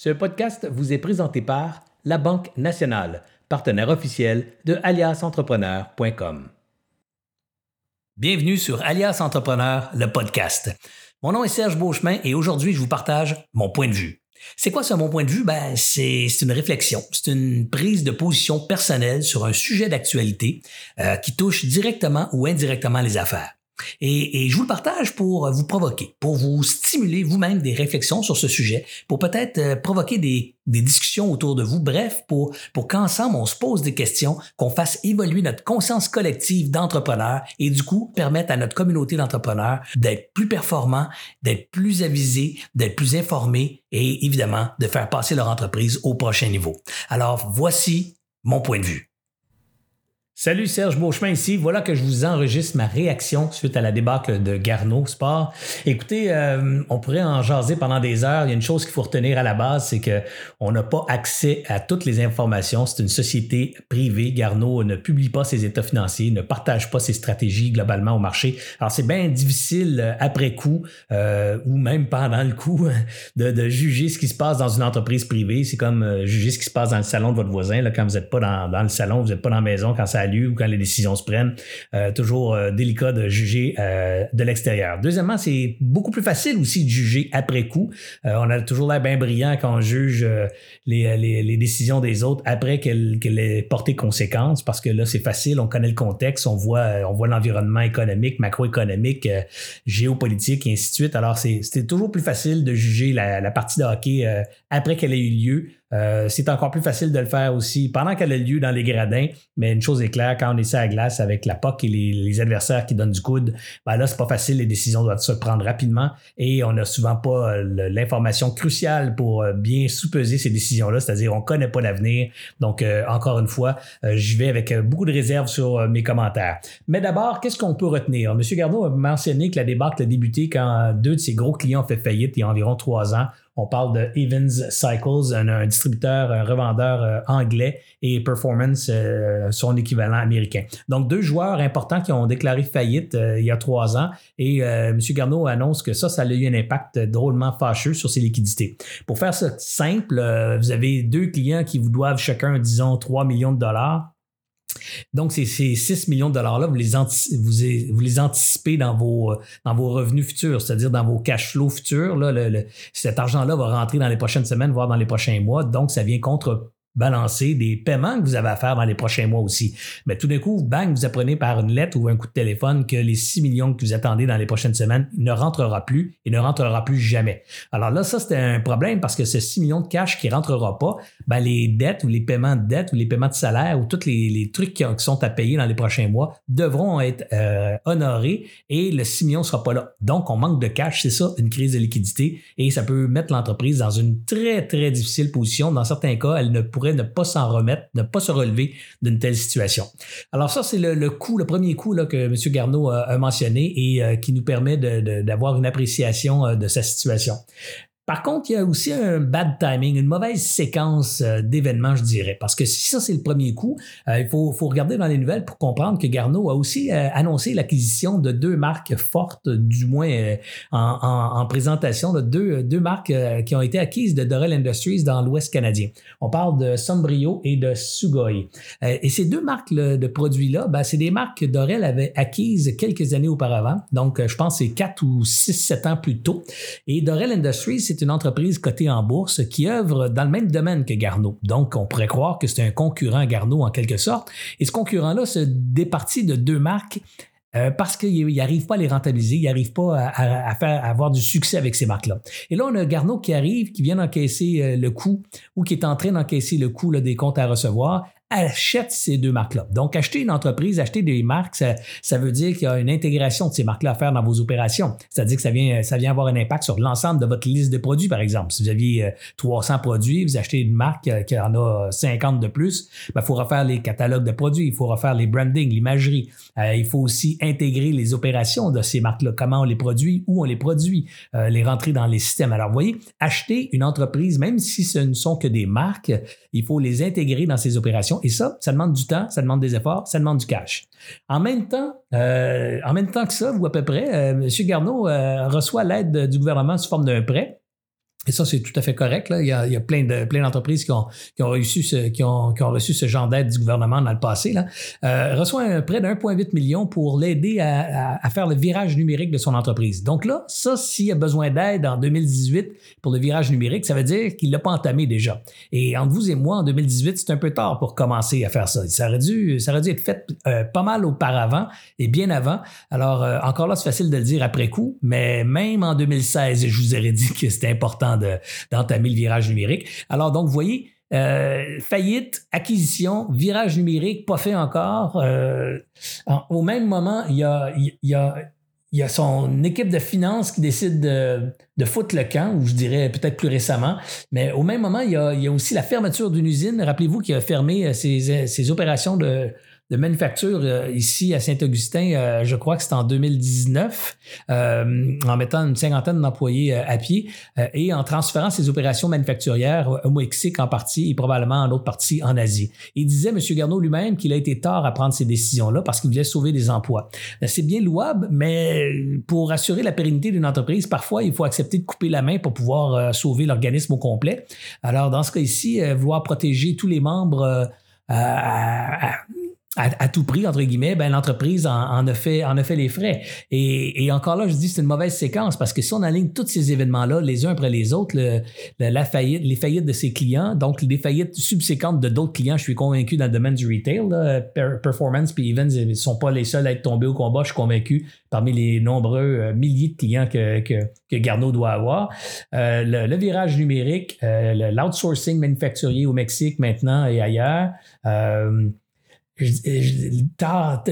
Ce podcast vous est présenté par La Banque Nationale, partenaire officiel de aliasentrepreneur.com. Bienvenue sur Alias Entrepreneur, le podcast. Mon nom est Serge Beauchemin et aujourd'hui, je vous partage mon point de vue. C'est quoi ce mon point de vue? Ben, c'est une réflexion, c'est une prise de position personnelle sur un sujet d'actualité euh, qui touche directement ou indirectement les affaires. Et, je vous le partage pour vous provoquer, pour vous stimuler vous-même des réflexions sur ce sujet, pour peut-être euh, provoquer des, discussions autour de vous, bref, pour, pour qu'ensemble on se pose des questions, qu'on fasse évoluer notre conscience collective d'entrepreneurs et du coup permettre à notre communauté d'entrepreneurs d'être plus performants, d'être plus avisés, d'être plus informés et évidemment de faire passer leur entreprise au prochain niveau. Alors voici mon point de vue. Salut Serge Beauchemin ici. Voilà que je vous enregistre ma réaction suite à la débâcle de Garneau Sport. Écoutez, euh, on pourrait en jaser pendant des heures. Il y a une chose qu'il faut retenir à la base, c'est que on n'a pas accès à toutes les informations. C'est une société privée. Garneau ne publie pas ses états financiers, ne partage pas ses stratégies globalement au marché. Alors c'est bien difficile euh, après coup euh, ou même pendant le coup de, juger ce qui se passe dans une entreprise privée. C'est comme juger ce qui se passe dans le salon de votre voisin là, quand vous n'êtes pas dans, dans, le salon, vous n'êtes pas dans la maison quand ça lieu ou quand les décisions se prennent. Euh, toujours euh, délicat de juger euh, de l'extérieur. Deuxièmement, c'est beaucoup plus facile aussi de juger après coup. on a toujours l'air bien brillant quand on juge les, les, décisions des autres après qu'elles aient porté conséquence parce que là, c'est facile, on connaît le contexte, on voit, on voit l'environnement économique, macroéconomique, géopolitique et ainsi de suite. Alors, c'est toujours plus facile de juger la, la partie de hockey après qu'elle ait eu lieu euh, c'est encore plus facile de le faire aussi pendant qu'elle a lieu dans les gradins, mais une chose est claire, quand on est sur la glace avec la POC et les, adversaires qui donnent du coude, ben là, c'est pas facile, les décisions doivent se prendre rapidement et on n'a souvent pas euh, l'information cruciale pour euh, bien sous-peser ces décisions-là, c'est-à-dire on connaît pas l'avenir. Donc, encore une fois, j'y vais avec beaucoup de réserve sur mes commentaires. Mais d'abord, qu'est-ce qu'on peut retenir? M. Gardot a mentionné que la débâcle a débuté quand deux de ses gros clients ont fait faillite il y a environ trois ans. On parle de Evans Cycles, un, distributeur, un revendeur euh, anglais et Performance, euh, son équivalent américain. Donc, deux joueurs importants qui ont déclaré faillite euh, il y a trois ans et M. Garneau annonce que ça, ça a eu un impact drôlement fâcheux sur ses liquidités. Pour faire ça simple, vous avez deux clients qui vous doivent chacun, disons, 3 millions de dollars. Donc, ces, 6 millions de dollars-là, vous les, anticipez dans vos, dans vos revenus futurs, c'est-à-dire dans vos cash flows futurs. Là, cet argent-là va rentrer dans les prochaines semaines, voire dans les prochains mois. Donc, ça vient contre balancer des paiements que vous avez à faire dans les prochains mois aussi. Mais tout d'un coup, bang, vous apprenez par une lettre ou un coup de téléphone que les 6 millions que vous attendez dans les prochaines semaines ne rentrera plus et ne rentrera plus jamais. Alors là, ça, c'était un problème parce que ce 6 millions de cash qui rentrera pas, ben, les dettes ou les paiements de dettes ou les paiements de salaire ou tous les, trucs qui, sont à payer dans les prochains mois devront être euh, honorés et le 6 millions ne sera pas là. Donc, on manque de cash, c'est ça, une crise de liquidité et ça peut mettre l'entreprise dans une très, très difficile position. Dans certains cas, elle ne ne pas s'en remettre, ne pas se relever d'une telle situation. Alors ça, c'est le, coup, le premier coup que M. Garneau a, mentionné et euh, qui nous permet d'avoir une appréciation euh, de sa situation. Par contre, il y a aussi un bad timing, une mauvaise séquence euh, d'événements, je dirais. Parce que si ça, c'est le premier coup, euh, il faut, regarder dans les nouvelles pour comprendre que Garneau a aussi euh, annoncé l'acquisition de deux marques fortes, du moins en, présentation, de deux, deux marques qui ont été acquises de Dorel Industries dans l'Ouest canadien. On parle de Sombrio et de Sugoi. et ces deux marques de produits-là, ben, c'est des marques que Dorel avait acquises quelques années auparavant. Donc, je pense que c'est quatre ou six, sept ans plus tôt. Et Dorel Industries, c'est une entreprise cotée en bourse qui œuvre dans le même domaine que Garneau. Donc, on pourrait croire que c'est un concurrent Garneau en quelque sorte. Et ce concurrent-là se départit de deux marques euh, parce qu'il n'arrive pas à les rentabiliser, il n'arrive pas à, avoir du succès avec ces marques-là. Et là, on a Garneau qui arrive, qui vient d'encaisser euh, le coût ou qui est en train d'encaisser le coût des comptes à recevoir achète ces deux marques-là. Donc, acheter une entreprise, acheter des marques, ça, veut dire qu'il y a une intégration de ces marques-là à faire dans vos opérations. C'est-à-dire que ça vient, ça vient avoir un impact sur l'ensemble de votre liste de produits, par exemple. Si vous aviez 300 euh, produits, vous achetez une marque euh, qui en a 50 de plus, il ben, faut refaire les catalogues de produits, il faut refaire les branding, l'imagerie. Euh, il faut aussi intégrer les opérations de ces marques-là, comment on les produit, où on les produit, les rentrer dans les systèmes. Alors, vous voyez, acheter une entreprise, même si ce ne sont que des marques, il faut les intégrer dans ces opérations et ça, ça demande du temps, ça demande des efforts, ça demande du cash. En même temps, euh, en même temps que ça, ou à peu près, euh, M. Garneau euh, reçoit l'aide du gouvernement sous forme d'un prêt Et ça, c'est tout à fait correct. Là. Il, y a, plein, de, plein d'entreprises qui ont, qui, ont reçu ce, qui, ont, qui ont reçu ce genre d'aide du gouvernement dans le passé. Là. Euh, reçoit un prêt de 1,8 million pour l'aider à, à, à, faire le virage numérique de son entreprise. Donc là, ça, s'il a besoin d'aide en 2018 pour le virage numérique, ça veut dire qu'il ne l'a pas entamé déjà. Et entre vous et moi, en 2018, c'est un peu tard pour commencer à faire ça. Ça aurait dû, ça aurait dû être fait euh, pas mal auparavant et bien avant. Alors, euh, encore là, c'est facile de le dire après coup, mais même en 2016, je vous aurais dit que c'était important d'entamer le virage numérique. Alors donc, vous voyez, euh, faillite, acquisition, virage numérique, pas fait encore. Euh, au même moment, il y a, y a, y a son équipe de finances qui décide de, de foutre le camp, ou je dirais peut-être plus récemment. Mais au même moment, il y a, y a aussi la fermeture d'une usine. Rappelez-vous qui a fermé ses, ses opérations de, de manufacture euh, ici à Saint-Augustin, euh, je crois que c'est en 2019, euh, en mettant une cinquantaine d'employés à pied et en transférant ses opérations manufacturières au Mexique en partie et probablement en autre partie en Asie. Il disait, M. Garneau lui-même, qu'il a été tard à prendre ces décisions-là parce qu'il voulait sauver des emplois. C'est bien louable, mais pour assurer la pérennité d'une entreprise, parfois, il faut accepter de couper la main pour pouvoir sauver l'organisme au complet. Alors, dans ce cas ici, vouloir protéger tous les membres à, à, tout prix, entre guillemets, ben, l'entreprise en, a fait, en a fait les frais. Et, encore là, je dis c'est une mauvaise séquence parce que si on aligne tous ces événements-là, les uns après les autres, la faillite, les faillites de ses clients, donc les faillites subséquentes de d'autres clients, je suis convaincu dans le domaine du retail, Performance puis Evans ne sont pas les seuls à être tombés au combat, je suis convaincu, parmi les nombreux euh, milliers de clients que, que, que Garneau doit avoir. Euh, le, virage numérique, euh, l'outsourcing manufacturier au Mexique maintenant et ailleurs tard,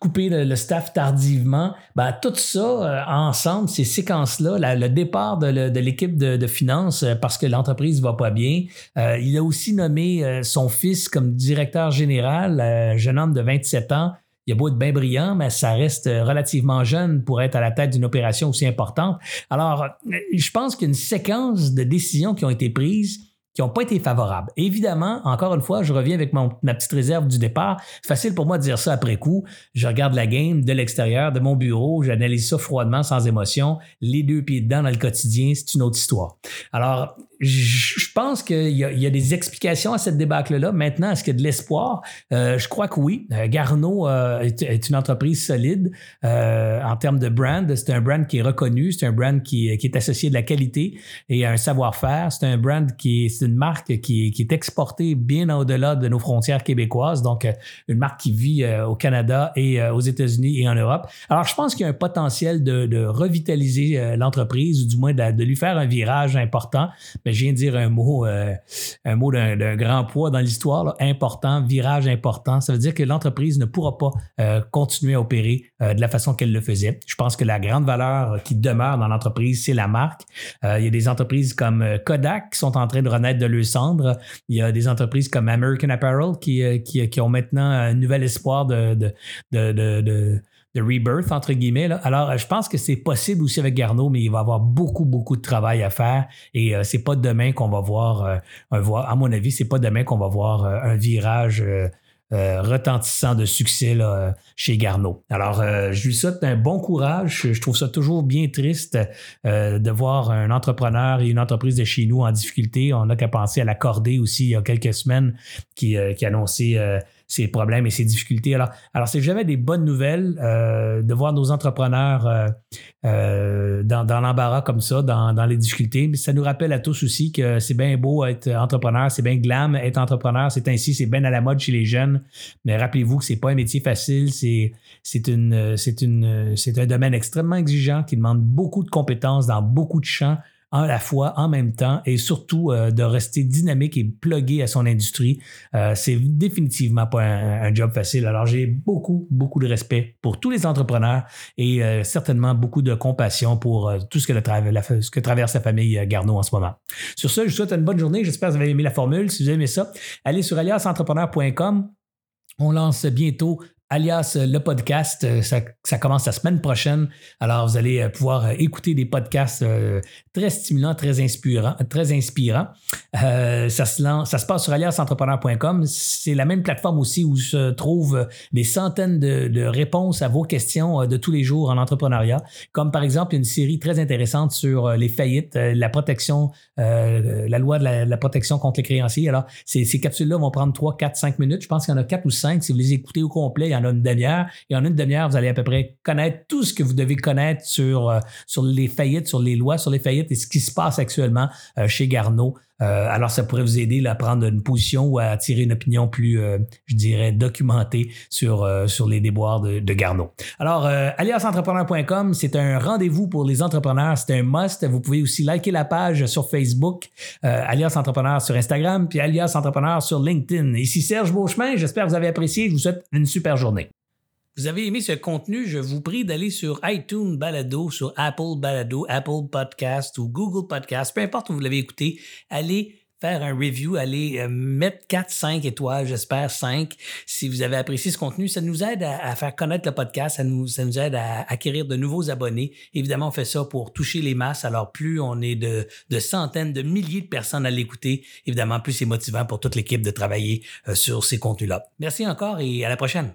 couper le, staff tardivement, ben, tout ça euh, ensemble, ces séquences-là, le départ de, l'équipe de, de, finances euh, parce que l'entreprise va pas bien. Euh, il a aussi nommé son fils comme directeur général, un jeune homme de 27 ans. Il a beau être bien brillant, mais ça reste relativement jeune pour être à la tête d'une opération aussi importante. Alors, je pense qu'une séquence de décisions qui ont été prises qui n'ont pas été favorables. Évidemment, encore une fois, je reviens avec ma petite réserve du départ. Facile pour moi de dire ça après coup. Je regarde la game de l'extérieur, de mon bureau, j'analyse ça froidement, sans émotion, les deux pieds dedans dans le quotidien, c'est une autre histoire. Alors, je pense qu'il y, y, a des explications à cette débâcle-là. Maintenant, est-ce qu'il y a de l'espoir? Euh, je crois que oui. Euh, Garneau euh, est, une entreprise solide euh, en termes de brand. C'est un brand qui est reconnu, c'est un brand qui, qui, est associé de la qualité et à un savoir-faire. C'est un brand qui est, une marque qui, qui est exportée bien au-delà de nos frontières québécoises, donc une marque qui vit au Canada et aux États-Unis et en Europe. Alors, je pense qu'il y a un potentiel de, de revitaliser l'entreprise, ou du moins de, lui faire un virage important. Je viens de dire un mot, euh, un mot d'un grand poids dans l'histoire, important, virage important. Ça veut dire que l'entreprise ne pourra pas euh, continuer à opérer euh, de la façon qu'elle le faisait. Je pense que la grande valeur qui demeure dans l'entreprise, c'est la marque. il y a des entreprises comme Kodak qui sont en train de renaître de leur cendre. Il y a des entreprises comme American Apparel qui, qui, qui ont maintenant un nouvel espoir de, de, de de rebirth, entre guillemets. Alors, je pense que c'est possible aussi avec Garneau, mais il va avoir beaucoup, beaucoup de travail à faire. Et euh, c'est pas demain qu'on va voir, euh, un, à mon avis, c'est pas demain qu'on va voir euh, un virage retentissant de succès chez Garneau. Alors, je lui souhaite un bon courage. Je trouve ça toujours bien triste de voir un entrepreneur et une entreprise de chez nous en difficulté. On n'a qu'à penser à l'accorder aussi il y a quelques semaines qui, qui annonçait ses problèmes et ses difficultés. Alors, alors c'est jamais des bonnes nouvelles euh, de voir nos entrepreneurs euh, euh, dans, l'embarras comme ça, dans, les difficultés. Mais ça nous rappelle à tous aussi que c'est bien beau être entrepreneur, c'est bien glam être entrepreneur, c'est ainsi, c'est bien à la mode chez les jeunes. Mais rappelez-vous que c'est pas un métier facile, c'est c'est une c'est une c'est un domaine extrêmement exigeant qui demande beaucoup de compétences dans beaucoup de champs à la fois, en même temps, et surtout euh, de rester dynamique et plugué à son industrie. Euh, c'est définitivement pas un, job facile. Alors, j'ai beaucoup, beaucoup de respect pour tous les entrepreneurs et euh, certainement beaucoup de compassion pour tout ce que, ce que traverse la famille Garneau en ce moment. Sur ce, je vous souhaite une bonne journée. J'espère que vous avez aimé la formule. Si vous aimez ça, allez sur aliasentrepreneur.com. On lance bientôt alias le podcast. Ça, commence la semaine prochaine. Alors, vous allez pouvoir écouter des podcasts très stimulants, très inspirants. Très inspirants. ça, se lance, ça se passe sur aliasentrepreneur.com. C'est la même plateforme aussi où se trouvent des centaines de, réponses à vos questions de tous les jours en entrepreneuriat, comme par exemple une série très intéressante sur les faillites, la protection, la loi de la, protection contre les créanciers. Alors, ces, ces capsules-là vont prendre 3, 4, 5 minutes. Je pense qu'il y en a 4 ou 5. Si vous les écoutez au complet, il y en a une demi-heure. Et en une demi-heure, vous allez à peu près connaître tout ce que vous devez connaître sur, euh, sur les faillites, sur les lois sur les faillites et ce qui se passe actuellement euh, chez Garneau. Euh, alors, ça pourrait vous aider à prendre une position ou à tirer une opinion plus, je dirais, documentée sur, sur les déboires de, de Garneau. Alors, aliasentrepreneur.com, c'est un rendez-vous pour les entrepreneurs. C'est un must. Vous pouvez aussi liker la page sur Facebook, alias entrepreneur sur Instagram, puis alias entrepreneur sur LinkedIn. Ici Serge Beauchemin. J'espère que vous avez apprécié. Je vous souhaite une super journée. Vous avez aimé ce contenu, je vous prie d'aller sur iTunes Balado, sur Apple Balado, Apple Podcast ou Google Podcast, peu importe où vous l'avez écouté, allez faire un review, allez euh, mettre 4, 5 étoiles, j'espère 5. Si vous avez apprécié ce contenu, ça nous aide à, faire connaître le podcast, ça nous, aide à acquérir de nouveaux abonnés. Évidemment, on fait ça pour toucher les masses. Alors, plus on est de, de centaines, de milliers de personnes à l'écouter, évidemment, plus c'est motivant pour toute l'équipe de travailler euh, sur ces contenus-là. Merci encore et à la prochaine.